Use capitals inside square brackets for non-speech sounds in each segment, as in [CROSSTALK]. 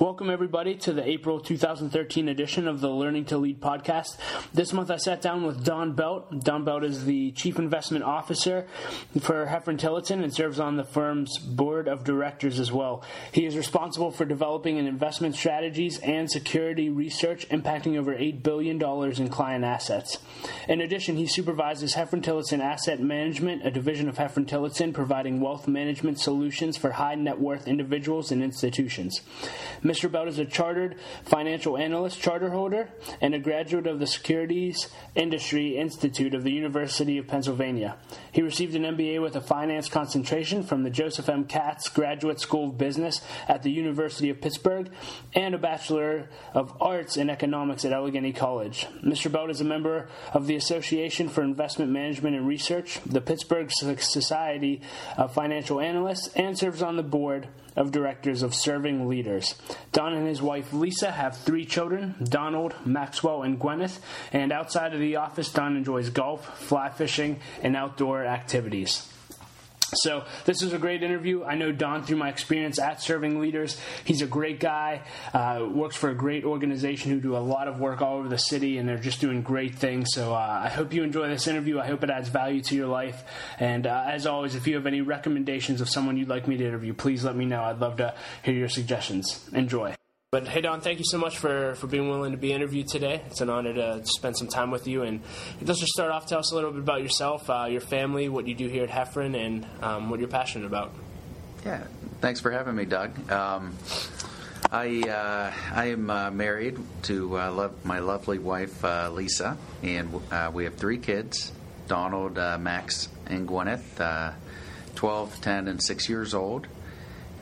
Welcome, everybody, to the April 2013 edition of the Learning to Lead podcast. This month I sat down with Don Belt. Don Belt is the Chief Investment Officer for Hefren Tillotson and serves on the firm's board of directors as well. He is responsible for developing an investment strategies and security research impacting over $8 billion in client assets. In addition, he supervises Hefren Tillotson Asset Management, a division of Hefren Tillotson providing wealth management solutions for high net worth individuals and institutions. Mr. Belt is a chartered financial analyst charter holder and a graduate of the Securities Industry Institute of the University of Pennsylvania. He received an MBA with a finance concentration from the Joseph M. Katz Graduate School of Business at the University of Pittsburgh and a Bachelor of Arts in Economics at Allegheny College. Mr. Belt is a member of the Association for Investment Management and Research, the Pittsburgh Society of Financial Analysts, and serves on the board of directors of Serving Leaders. Don and his wife Lisa have three children Donald, Maxwell, and Gwyneth. And outside of the office, Don enjoys golf, fly fishing, and outdoor activities. So this was a great interview. I know Don through my experience at Serving Leaders. He's a great guy. Uh, works for a great organization who do a lot of work all over the city, and they're just doing great things. So uh, I hope you enjoy this interview. I hope it adds value to your life. And uh, as always, if you have any recommendations of someone you'd like me to interview, please let me know. I'd love to hear your suggestions. Enjoy. But hey, Don, thank you so much for, for being willing to be interviewed today. It's an honor to spend some time with you. And let's just start off. Tell us a little bit about yourself, uh, your family, what you do here at Hefren, and um, what you're passionate about. Yeah, thanks for having me, Doug. Um, I uh, I am uh, married to uh, love, my lovely wife uh, Lisa, and uh, we have three kids: Donald, uh, Max, and Gwyneth, 12, 10, and six years old.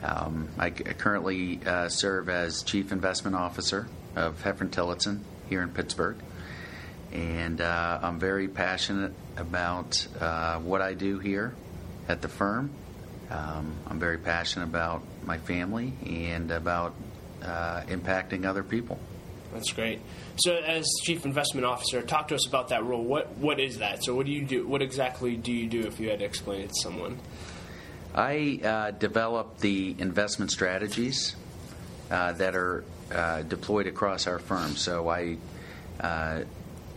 Um, I, currently uh, serve as Chief Investment Officer of Hefren Tillotson here in Pittsburgh. And uh, I'm very passionate about uh, what I do here at the firm. Um, I'm very passionate about my family and about uh, impacting other people. That's great. So, as chief investment officer, talk to us about that role. What what is that? So, what do you do? What exactly do you do? If you had to explain it to someone. I uh, develop the investment strategies uh, that are uh, deployed across our firm. So I uh,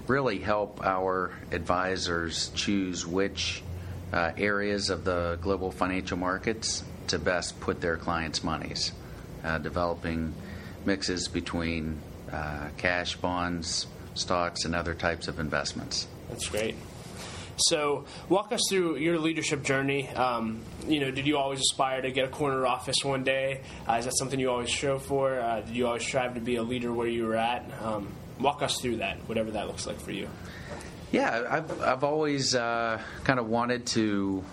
really help our advisors choose which uh, areas of the global financial markets to best put their clients' monies, uh, developing mixes between cash, bonds, stocks, and other types of investments. That's great. So, walk us through your leadership journey. Um, you know, did you always aspire to get a corner office one day? Uh, is that something you always strove for? Uh, did you always strive to be a leader where you were at? Um, walk us through that, whatever that looks like for you. Yeah, I've, I've always uh, kind of wanted to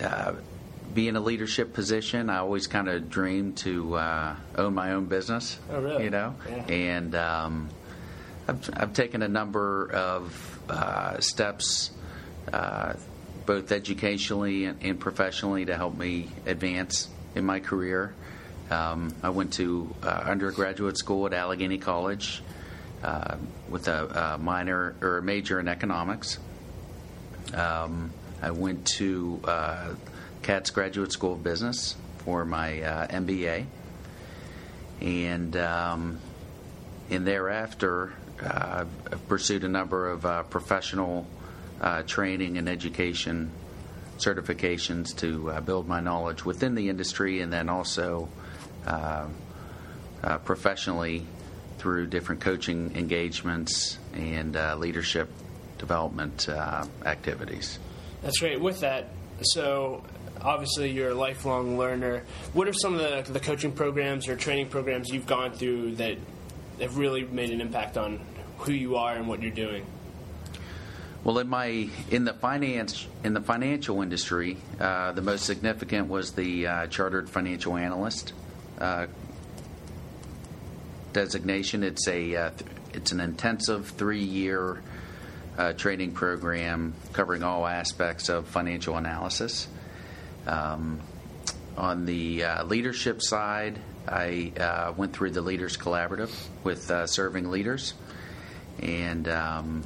uh, be in a leadership position. I always kind of dreamed to uh, own my own business. Oh, really? You know, yeah. and um, I've, I've taken a number of uh, steps uh, both educationally and, and, professionally to help me advance in my career. Um, I went to uh, undergraduate school at Allegheny College uh, with a, a, minor or a major in economics. Um, I went to uh, Katz Graduate School of Business for my uh, MBA, and um, and thereafter uh, pursued a number of professional uh, training and education certifications to uh, build my knowledge within the industry and then also uh, uh professionally through different coaching engagements and uh, leadership development uh, activities. That's great. With that, so obviously you're a lifelong learner. What are some of the, the coaching programs or training programs you've gone through that have really made an impact on who you are and what you're doing? Well, in my in the finance in the financial industry, uh, the most significant was the uh, chartered financial analyst uh, designation. It's a uh, it's an intensive three year uh, training program covering all aspects of financial analysis. Um, on the uh, leadership side, I went through the Leaders Collaborative with Serving Leaders, and um,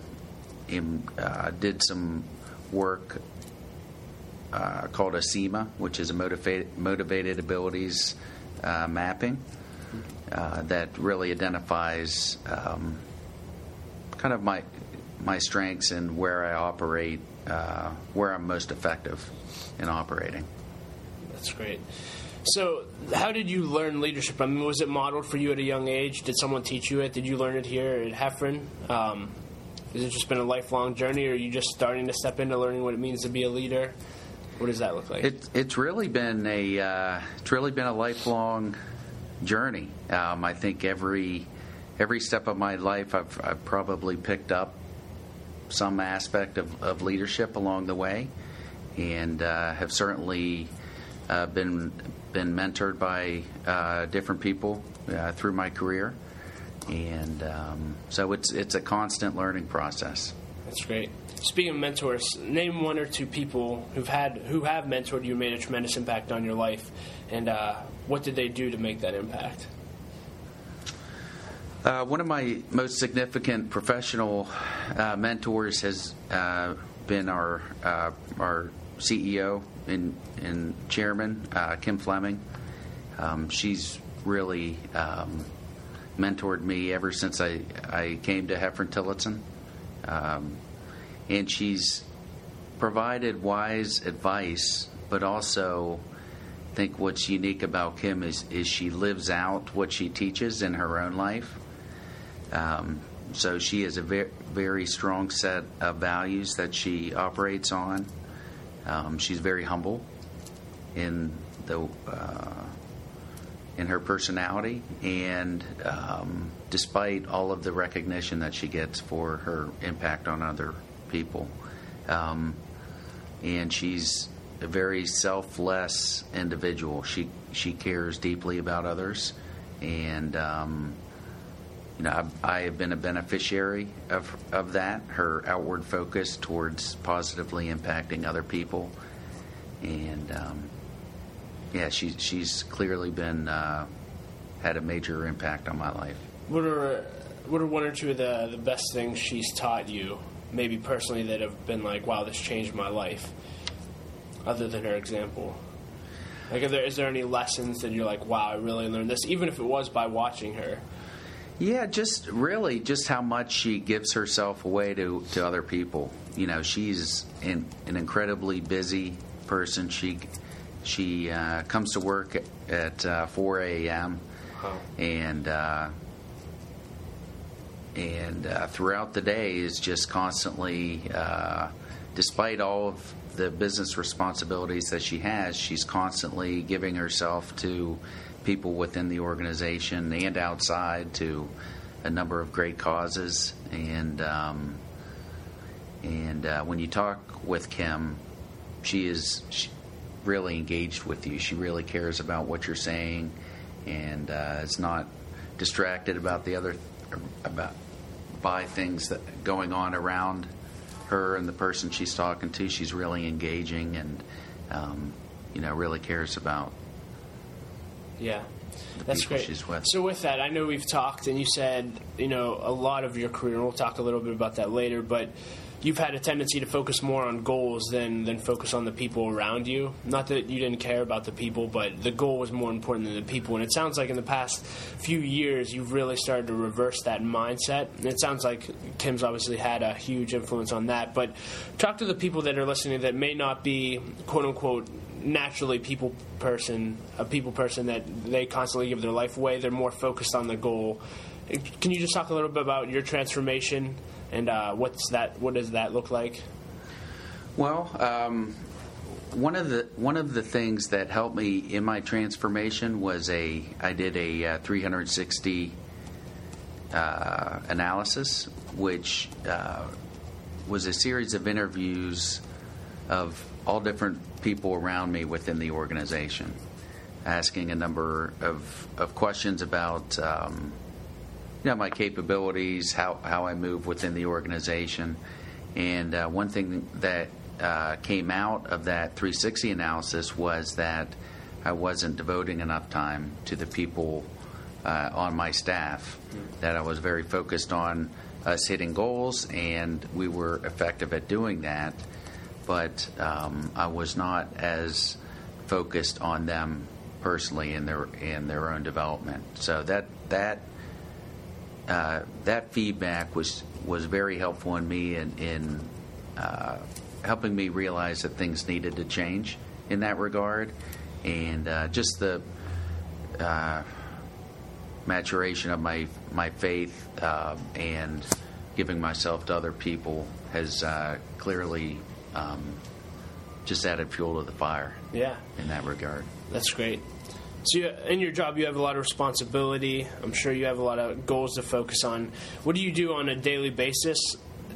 uh, did some work uh, called ASEMA, which is a motivated, motivated abilities uh, mapping. uh, that really identifies um, kind of my my strengths and where I operate, uh, where I'm most effective in operating. That's great. So, how did you learn leadership? I mean, was it modeled for you at a young age? Did someone teach you it? Did you learn it here at Hefren? Um, has it just been a lifelong journey, or are you just starting to step into learning what it means to be a leader? What does that look like? It, it's really been a uh, it's really been a lifelong journey. Um, I think every every step of my life, I've, I've probably picked up some aspect of, of leadership along the way, and uh, have certainly uh, been been mentored by uh, different people uh, through my career, and um, so it's it's a constant learning process. That's great. Speaking of mentors, name one or two people who've had who have mentored you, made a tremendous impact on your life, and uh, what did they do to make that impact? Uh, one of my most significant professional uh, mentors has uh, been our uh, our CEO and, and chairman, uh, Kim Fleming. Um, she's really um, mentored me ever since I, I came to Hefren Tillotson. Um, and she's provided wise advice, but also I think what's unique about Kim is, is she lives out what she teaches in her own life. Um, so she has a very, very strong set of values that she operates on. Um, she's very humble in the uh, in her personality, and um, despite all of the recognition that she gets for her impact on other people, um, and she's a very selfless individual. She she cares deeply about others, and um, you know, I, I have been a beneficiary of, of that, her outward focus towards positively impacting other people. And um, yeah, she, she's clearly been, uh, had a major impact on my life. What are, what are one or two of the, the best things she's taught you, maybe personally, that have been like, wow, this changed my life, other than her example? Like, there, is there any lessons that you're like, wow, I really learned this, even if it was by watching her? Yeah, just really just how much she gives herself away to, to other people. You know, she's an, an incredibly busy person. She she uh, comes to work at, at uh, 4 a.m. and uh, and uh, throughout the day is just constantly, uh, despite all of the business responsibilities that she has, she's constantly giving herself to people within the organization and outside to a number of great causes. And um, and uh, when you talk with Kim, she is she really engaged with you. She really cares about what you're saying, and uh, is not distracted about the other about by things that going on around her and the person she's talking to. She's really engaging and um, you know really cares about yeah. That's great. With. So with that, I know we've talked, and you said you know a lot of your career. and We'll talk a little bit about that later, but you've had a tendency to focus more on goals than than focus on the people around you. Not that you didn't care about the people, but the goal was more important than the people. And it sounds like in the past few years, you've really started to reverse that mindset. And it sounds like Kim's obviously had a huge influence on that. But talk to the people that are listening that may not be quote unquote naturally people person, a people person that they constantly give their life away. They're more focused on the goal. Can you just talk a little bit about your transformation and uh, what's that? What does that look like? Well, um, one of the one of the things that helped me in my transformation was a I did a uh, 360 uh, analysis, which uh, was a series of interviews of all different people around me within the organization, asking a number of, of questions about um, you know my capabilities, how how I move within the organization, and uh, one thing that uh, came out of that 360 analysis was that I wasn't devoting enough time to the people uh, on my staff. That I was very focused on us hitting goals, and we were effective at doing that but um, I was not as focused on them personally in their in their own development. So that that uh, that feedback was was very helpful in me in, in uh, helping me realize that things needed to change in that regard, and uh, just the uh, maturation of my my faith um, and giving myself to other people has uh, clearly um, just added fuel to the fire. Yeah. In that regard. That's great. So, you, in your job, you have a lot of responsibility. I'm sure you have a lot of goals to focus on. What do you do on a daily basis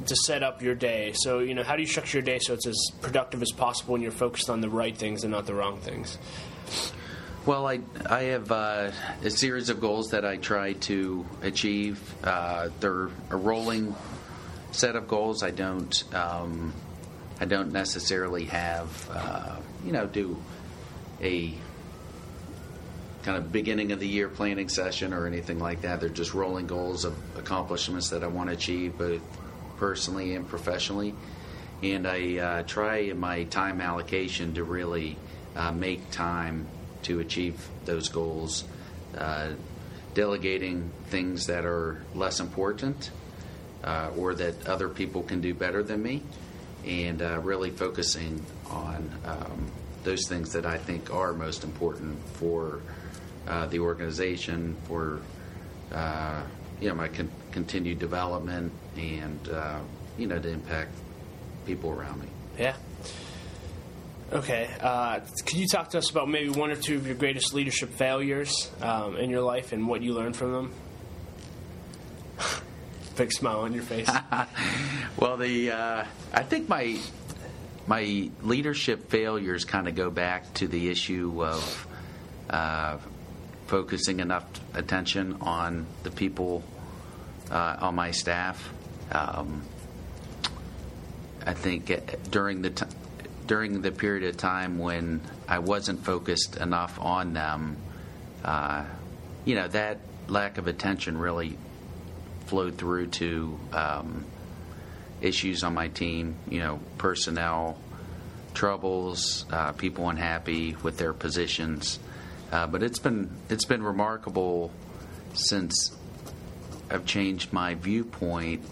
to set up your day? So, you know, how do you structure your day so it's as productive as possible and you're focused on the right things and not the wrong things? Well, I I have uh, a series of goals that I try to achieve. Uh, they're a rolling set of goals. I don't um, I don't necessarily have uh, you know do a kind of beginning of the year planning session or anything like that. They're just rolling goals of accomplishments that I want to achieve, both personally and professionally. And I uh, try in my time allocation to really uh, make time to achieve those goals, uh, delegating things that are less important uh, or that other people can do better than me, and uh, really focusing on um, those things that I think are most important for uh, the organization, for uh, you know my con- continued development, and uh, you know to impact people around me. Yeah. Okay. Uh, could you talk to us about maybe one or two of your greatest leadership failures um, in your life and what you learned from them? [LAUGHS] Big smile on your face. [LAUGHS] well, the uh, I think my my leadership failures kind of go back to the issue of uh, focusing enough attention on the people uh, on my staff. Um, I think during the t- during the period of time when I wasn't focused enough on them, uh, you know, that lack of attention really flowed through to um, issues on my team, you know, personnel troubles, uh, people unhappy with their positions. Uh, but it's been it's been remarkable since I've changed my viewpoint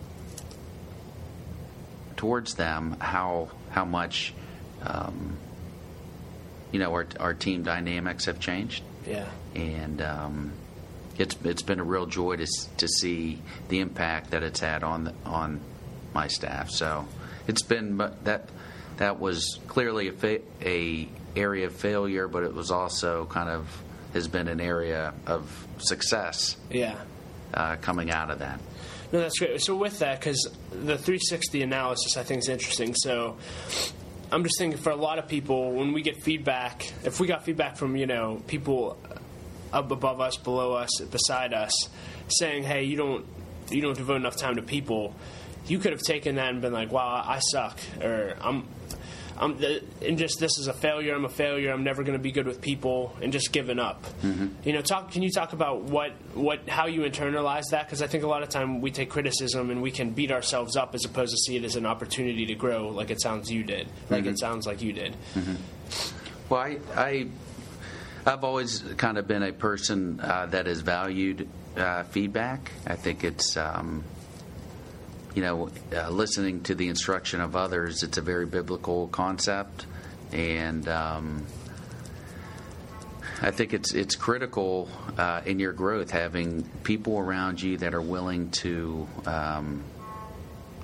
towards them how how much um, you know, our, our team dynamics have changed. Yeah. And um, it's it's been a real joy to to see the impact that it's had on the, on my staff. So it's been that that was clearly a fa- a area of failure, but it was also kind of has been an area of success. Yeah. Uh, coming out of that. No, that's great. So with that, because the 360 analysis, I think is interesting. So I'm just thinking for a lot of people, when we get feedback, if we got feedback from you know people up above us, below us, beside us, saying, "Hey, you don't you don't devote enough time to people," you could have taken that and been like, "Wow, I suck," or "I'm I'm and just this is a failure. I'm a failure. I'm never going to be good with people, and just giving up. Mm-hmm. You know, talk. Can you talk about what what how you internalize that? Because I think a lot of time we take criticism and we can beat ourselves up as opposed to see it as an opportunity to grow, like it sounds you did, like mm-hmm. it sounds like you did. Mm-hmm. Well, I, I I've always kind of been a person uh, that has valued uh, feedback. I think it's. Um, you know, uh, listening to the instruction of others, it's a very biblical concept, and um, I think it's it's critical uh, in your growth having people around you that are willing to um,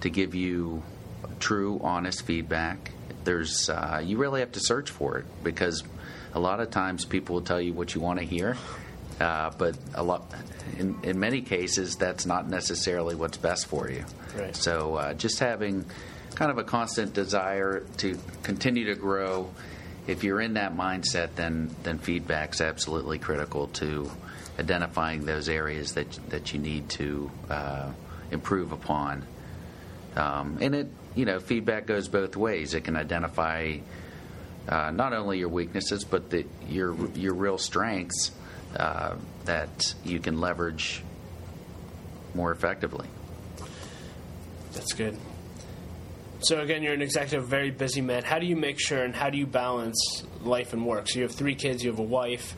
to give you true, honest feedback. There's uh, you really have to search for it because a lot of times people will tell you what you want to hear, uh, but a lot, in, in many cases, that's not necessarily what's best for you. Right. So uh, just having kind of a constant desire to continue to grow. If you're in that mindset, then then feedback's absolutely critical to identifying those areas that that you need to uh, improve upon. Um, and it, you know, feedback goes both ways. It can identify uh, not only your weaknesses, but the, your your real strengths uh, that you can leverage more effectively. That's good. So again, you're an executive, very busy man. How do you make sure and how do you balance life and work? So you have three kids, you have a wife.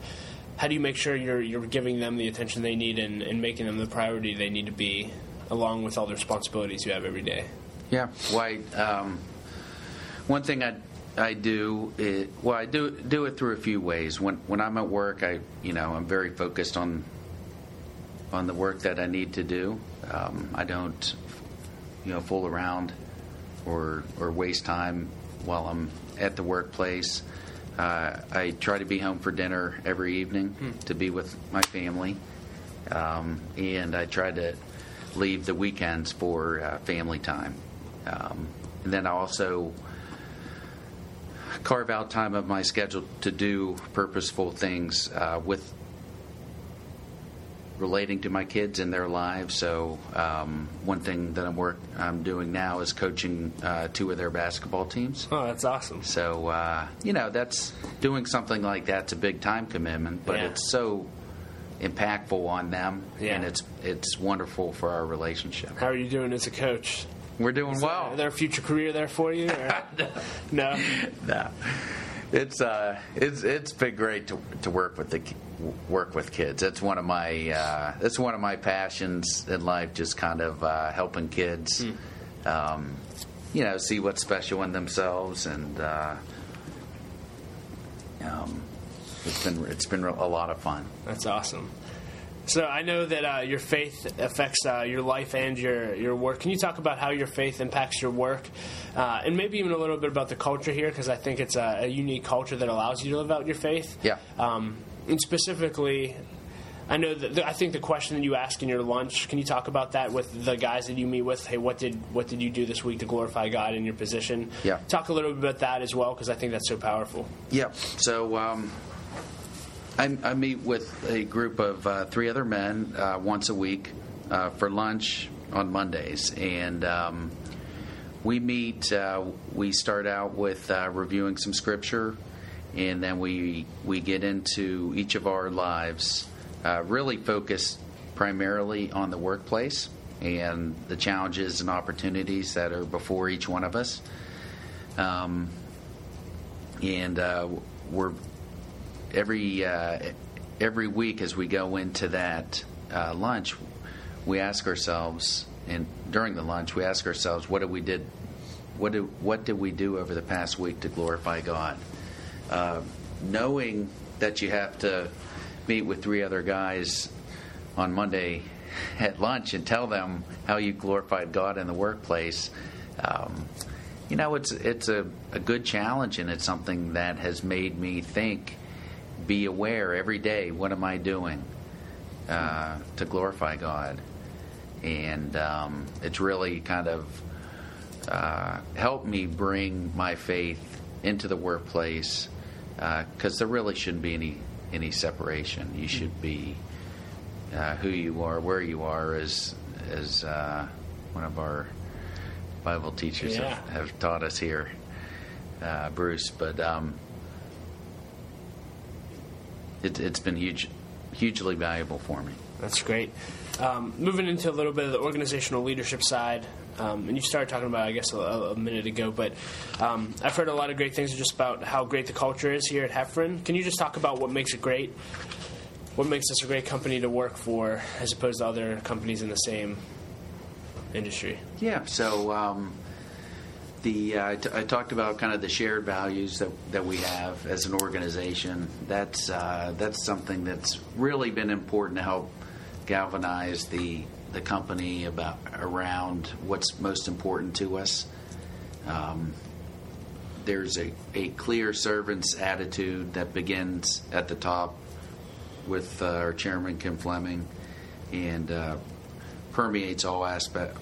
how do you make sure you're you're giving them the attention they need and, and making them the priority they need to be, along with all the responsibilities you have every day? Yeah. Why? Um, one thing I I do it, well I do do it through a few ways. When when I'm at work, I you know I'm very focused on on the work that I need to do. Um, I don't you know fool around or or waste time while I'm at the workplace. Uh, I try to be home for dinner every evening to be with my family, um, and I try to leave the weekends for uh, family time. Um, and then I also carve out time of my schedule to do purposeful things uh, with relating to my kids and their lives. So um, one thing that I'm work I'm doing now is coaching uh, two of their basketball teams. Oh, that's awesome. So uh, you know that's doing something like that's a big time commitment, but Yeah. it's so impactful on them, Yeah. and it's it's wonderful for our relationship. How are you doing as a coach? We're doing well. Is there a future career there for you? [LAUGHS] no. no. It's uh, it's it's been great to, to work with the work with kids. It's one of my uh, it's one of my passions in life. Just kind of uh, helping kids, um, you know, see what's special in themselves, and uh, um, it's been it's been a lot of fun. That's awesome. So I know that uh, your faith affects uh, your life and your, your work. Can you talk about how your faith impacts your work, uh, and maybe even a little bit about the culture here? Because I think it's a, a unique culture that allows you to live out your faith. Yeah. Um, and specifically, I know that the, I think the question that you ask in your lunch. Can you talk about that with the guys that you meet with? Hey, what did what did you do this week to glorify God in your position? Yeah. Talk a little bit about that as well, because I think that's so powerful. Yep. So um, I, I meet with a group of uh, three other men uh, once a week uh, for lunch on Mondays, and um, we meet. Uh, we start out with uh, reviewing some scripture, and then we we get into each of our lives, uh, really focused primarily on the workplace and the challenges and opportunities that are before each one of us. Um, and we're every uh, every week as we go into that uh, lunch, we ask ourselves, and during the lunch, we ask ourselves, what did we did, what did what did we do over the past week to glorify God? Uh, knowing that you have to meet with three other guys on Monday [LAUGHS] at lunch and tell them how you glorified God in the workplace. Um, you know, it's it's a, a good challenge, and it's something that has made me think, be aware every day. What am I doing uh, to glorify God? And um, it's really kind of uh, helped me bring my faith into the workplace because there really shouldn't be any any separation. You should be uh, who you are, where you are, as as uh, one of our Bible teachers Yeah. have, have taught us here, uh, Bruce. But um, it, it's been huge, hugely valuable for me. That's great. Um, moving into a little bit of the organizational leadership side, um, and you started talking about, it, I guess, a, a minute ago, but um, I've heard a lot of great things just about how great the culture is here at Hefren. Can you just talk about what makes it great? What makes this a great company to work for, as opposed to other companies in the same industry? Yeah. So um, the uh, I, t- I talked about kind of the shared values that, that we have as an organization. That's uh, that's something that's really been important to help galvanize the the company about around what's most important to us. Um, there's a, a clear servant's attitude that begins at the top with uh, our chairman Kim Fleming and uh, permeates all aspect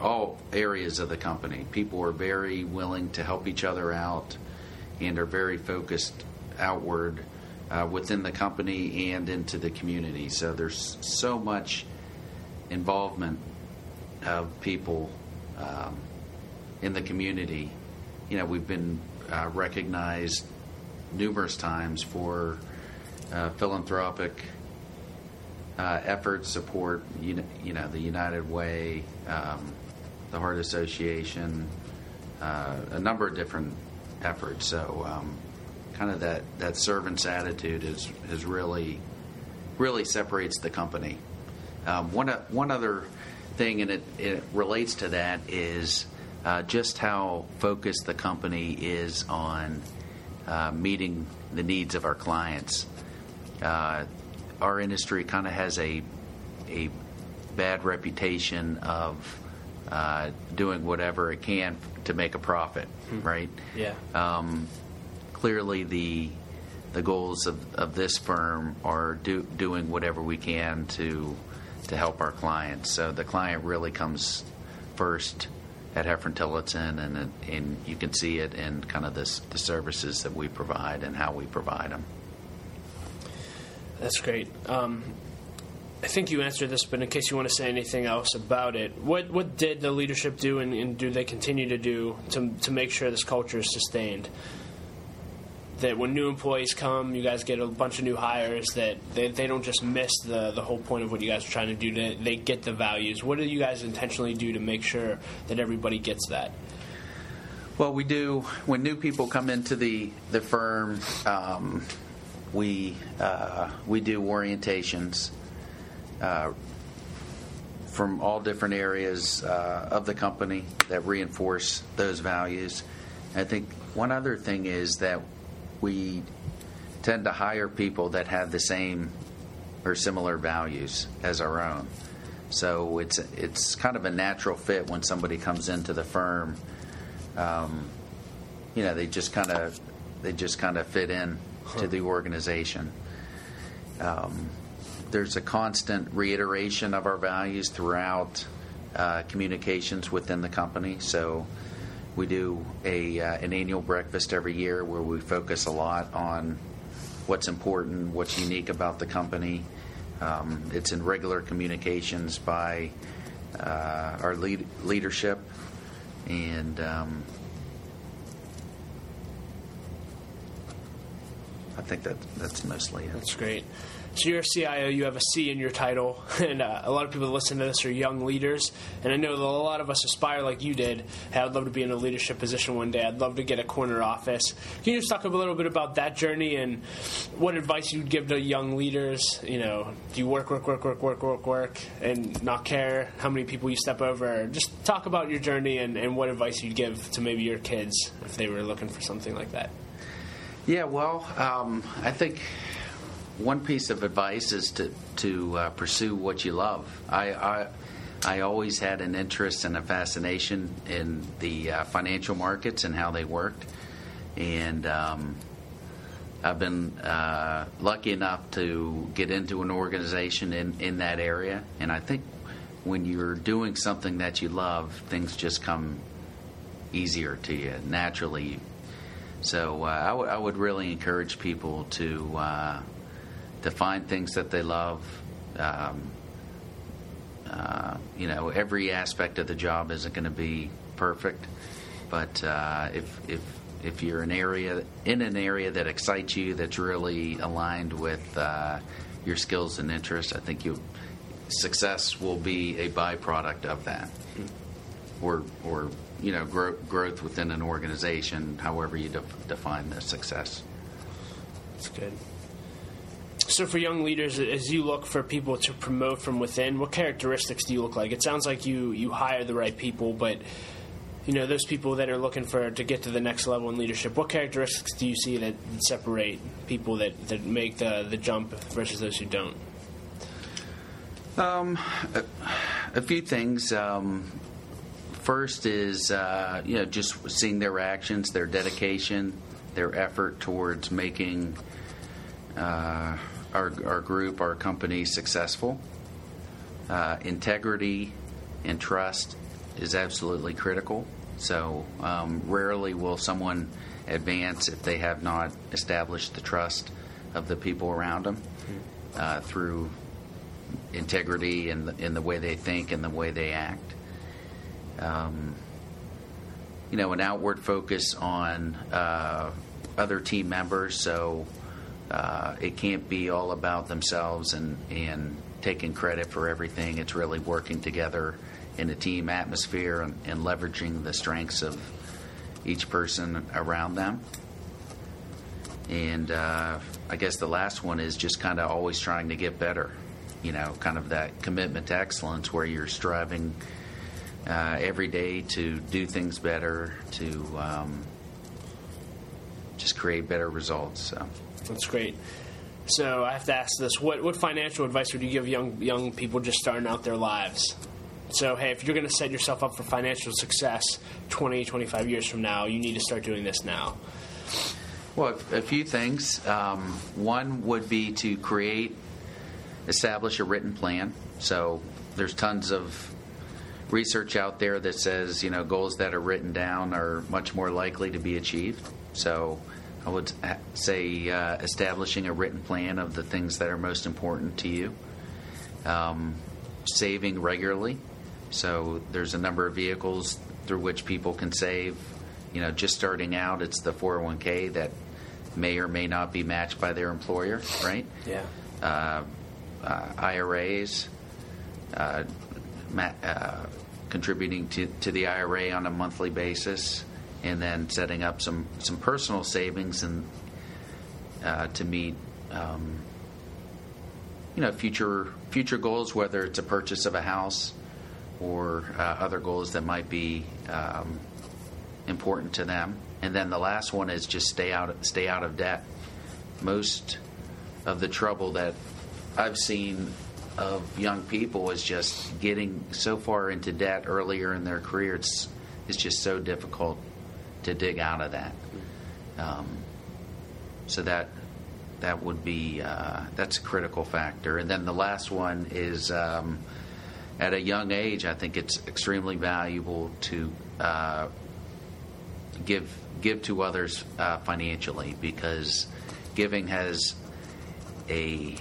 all areas of the company. People are very willing to help each other out and are very focused outward uh, within the company and into the community. So there's so much involvement of people um, in the community. You know, we've been uh, recognized numerous times for uh, philanthropic uh, efforts, support, you know, you know, the United Way, um, the Heart Association, uh, a number of different efforts. So, um, kind of that, that servant's attitude is, is really really separates the company. Um, one one other thing, and it, it relates to that, is uh, just how focused the company is on uh, meeting the needs of our clients. Uh, our industry kind of has a a bad reputation of uh, doing whatever it can to make a profit, hmm. right? Yeah. Um, clearly, the the goals of, of this firm are do, doing whatever we can to to help our clients. So the client really comes first at Hefren Tillotson, and and you can see it in kind of this, the services that we provide and how we provide them. That's great. Um, I think you answered this, but in case you want to say anything else about it, what what did the leadership do, and, and do they continue to do to to make sure this culture is sustained? that when new employees come, you guys get a bunch of new hires that they, they don't just miss the, the whole point of what you guys are trying to do. To, they get the values. What do you guys intentionally do to make sure that everybody gets that? Well, we do when new people come into the the firm. Um, we uh, we do orientations uh, from all different areas uh, of the company that reinforce those values. I think one other thing is that we tend to hire people that have the same or similar values as our own. So it's it's kind of a natural fit when somebody comes into the firm. Um, you know, they just kind of they just kind of fit in to the organization. Um, there's a constant reiteration of our values throughout uh, communications within the company. So we do a uh, an annual breakfast every year where we focus a lot on what's important, what's unique about the company. Um, it's in regular communications by uh, our lead, leadership, and um, I think that that's mostly it. That's great. So you're a CIO, you have a C in your title, [LAUGHS] and uh, a lot of people that listen to this are young leaders. And I know that a lot of us aspire like you did. Hey, I'd love to be in a leadership position one day. I'd love to get a corner office. Can you just talk a little bit about that journey and what advice you'd give to young leaders? You know, do you work, work, work, work, work, work, work, and not care how many people you step over? Just talk about your journey and, and what advice you'd give to maybe your kids if they were looking for something like that. Yeah, well, um, I think one piece of advice is to to uh, pursue what you love. I, I, I always had an interest and a fascination in the uh, financial markets and how they worked, and um, I've been uh, lucky enough to get into an organization in in that area. And I think when you're doing something that you love, things just come easier to you naturally. So uh, I, w- I would really encourage people to uh, to find things that they love. Um, uh, you know, every aspect of the job isn't going to be perfect, but uh, if if if you're an area in an area that excites you, that's really aligned with uh, your skills and interests, I think you success will be a byproduct of that, or or you know, grow, growth within an organization, however you de- define the success. That's good. So, for young leaders, as you look for people to promote from within, what characteristics do you look like? It sounds like you you hire the right people, but you know those people that are looking for to get to the next level in leadership. What characteristics do you see that separate people that, that make the the jump versus those who don't? Um, a, few things. Um, first is uh, you know just seeing their actions, their dedication, their effort towards making. Uh, our, our group, our company successful. Uh, integrity and trust is absolutely critical. So um, rarely will someone advance if they have not established the trust of the people around them uh, through integrity in the, in the way they think and the way they act. Um, you know, an outward focus on uh, other team members. So uh, it can't be all about themselves and, and taking credit for everything. It's really working together in a team atmosphere and, and leveraging the strengths of each person around them. And uh, I guess the last one is just kind of always trying to get better. You know, kind of that commitment to excellence where you're striving uh, every day to do things better, to um, just create better results. So. That's great. So I have to ask this: what what financial advice would you give young young people just starting out their lives? So hey, if you're going to set yourself up for financial success 20, 25 years from now, you need to start doing this now. Well, a few things. Um, one would be to create, establish a written plan. So there's tons of research out there that says you know goals that are written down are much more likely to be achieved. So I would say uh, establishing a written plan of the things that are most important to you. Um, saving regularly. So there's a number of vehicles through which people can save. You know, just starting out, it's the 401k that may or may not be matched by their employer, right? Yeah. Uh, uh, IRAs, uh, ma- uh, contributing to, to the IRA on a monthly basis, and then setting up some, some personal savings and uh, to meet um, you know future future goals, whether it's a purchase of a house or uh, other goals that might be um, important to them. And then the last one is just stay out stay out of debt. Most of the trouble that I've seen of young people is just getting so far into debt earlier in their career. It's it's just so difficult to dig out of that. Um, so that that would be uh, that's a critical factor. And then the last one is um, at a young age. I think it's extremely valuable to uh, give give to others uh, financially because giving has a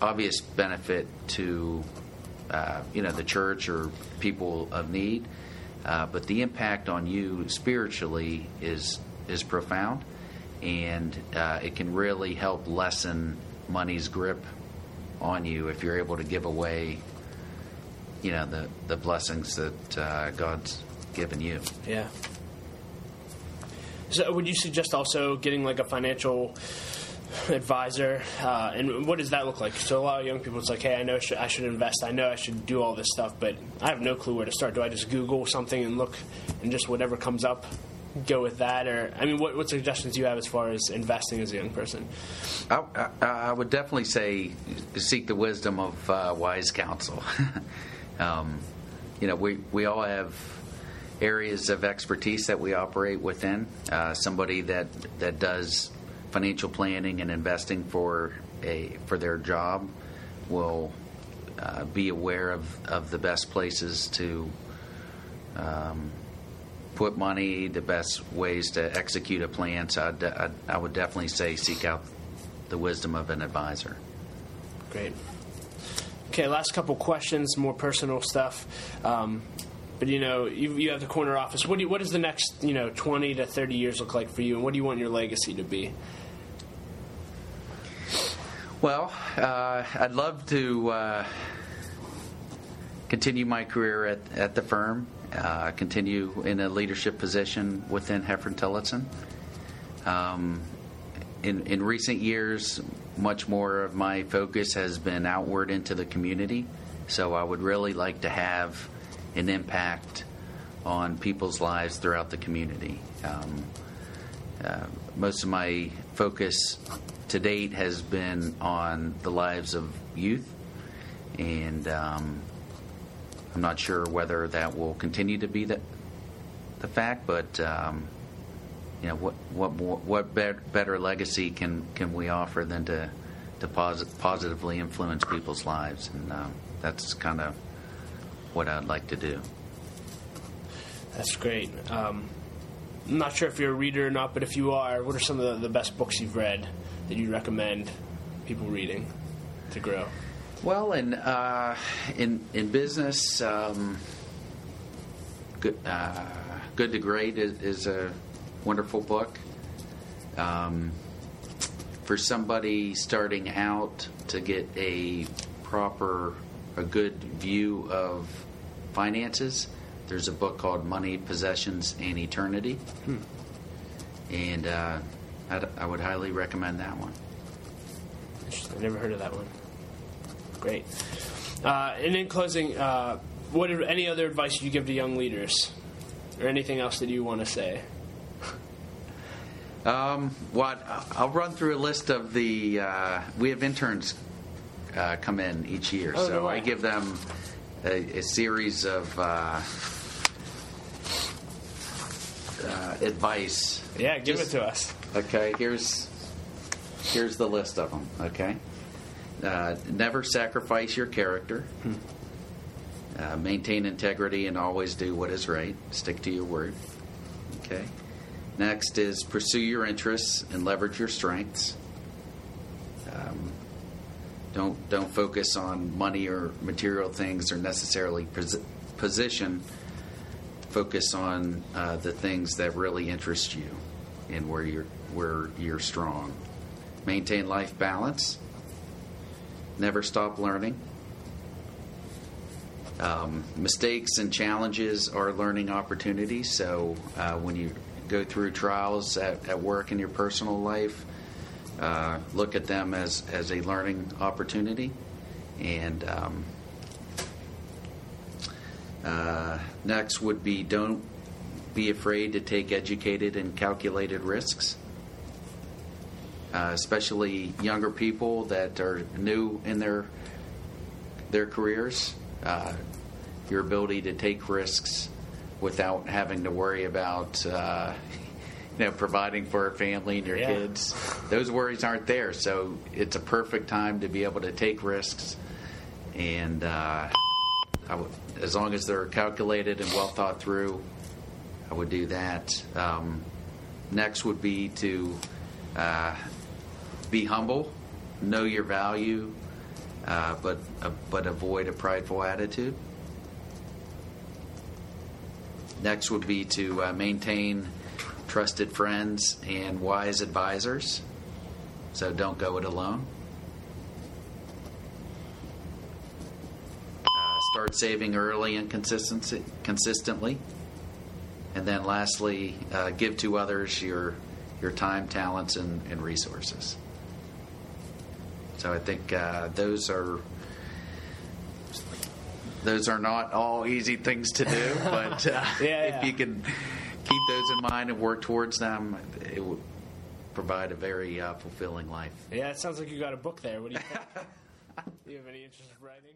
obvious benefit to uh, you know the church or people of need, uh, but the impact on you spiritually is is profound, and uh, it can really help lessen money's grip on you if you're able to give away you know the the blessings that uh, God's given you. Yeah. So, would you suggest also getting like a financial advisor? Uh, and what does that look like? So, a lot of young people, it's like, hey, I know I should invest. I know I should do all this stuff, but I have no clue where to start. Do I just Google something and look, and just whatever comes up, go with that? Or, I mean, what, what suggestions do you have as far as investing as a young person? I, I, I would definitely say seek the wisdom of uh, wise counsel. [LAUGHS] um, you know, we we all have areas of expertise that we operate within. Uh, somebody that that does financial planning and investing for a for their job will uh, be aware of, of the best places to um, put money, the best ways to execute a plan. So I'd, I'd, I would definitely say seek out the wisdom of an advisor. Great. Okay, last couple questions, more personal stuff. Um, but you know, you, you have the corner office. What do you, what does the next you know twenty to thirty years look like for you, and what do you want your legacy to be? Well, uh, I'd love to uh, continue my career at, at the firm, uh, continue in a leadership position within Hefren Tillotson. Um, in, in recent years, much more of my focus has been outward into the community. So I would really like to have an impact on people's lives throughout the community. Um, uh, most of my focus to date has been on the lives of youth, and um, I'm not sure whether that will continue to be the, the fact, but um, you know what what more, what better, legacy can can we offer than to to posit, positively influence people's lives, and um, that's kind of what I'd like to do. That's great. Um, I'm not sure if you're a reader or not, but if you are, what are some of the, the best books you've read that you recommend people reading to grow? Well, in uh, in in business, um, good uh, good to great is, is a wonderful book. Um, for somebody starting out to get a proper, a good view of finances, there's a book called Money, Possessions, and Eternity. Hmm. And uh, I'd, I would highly recommend that one. Interesting. I never heard of that one. Great. Uh, and in closing, uh, what are, any other advice you give to young leaders, or anything else that you want to say? [LAUGHS] Um, what I'll run through a list of the. Uh, we have interns uh, come in each year, Oh, so no. I give them a, a series of uh, uh, advice. Yeah, give Just- it to us. Okay, here's here's the list of them. Okay, uh, never sacrifice your character. Uh, maintain integrity and always do what is right. Stick to your word. Okay. Next is pursue your interests and leverage your strengths. Um, don't don't focus on money or material things or necessarily posi- position. Focus on uh, the things that really interest you and where you're where you're strong. Maintain life balance. Never stop learning. Um, mistakes and challenges are learning opportunities. So uh, when you go through trials at, at work in your personal life, uh, look at them as, as a learning opportunity. And um, uh, next would be don't be afraid to take educated and calculated risks. Uh, especially younger people that are new in their their careers, uh, your ability to take risks without having to worry about uh, you know providing for a family and your Yeah. kids. Those worries aren't there, so it's a perfect time to be able to take risks. And uh, would, as long as they're calculated and well thought through, I would do that. Um, next would be to uh, be humble, know your value, uh, but uh, but avoid a prideful attitude. Next would be to uh, maintain trusted friends and wise advisors. So don't go it alone. Uh, start saving early and consistency, consistently. And then lastly, uh, give to others your your time, talents, and, and resources. So I think uh, those are those are not all easy things to do, [LAUGHS] but uh, Yeah, yeah. if you can keep those in mind and work towards them, it would provide a very uh, fulfilling life. Yeah, it sounds like you got a book there. What do you think? [LAUGHS] do you have any interest in writing?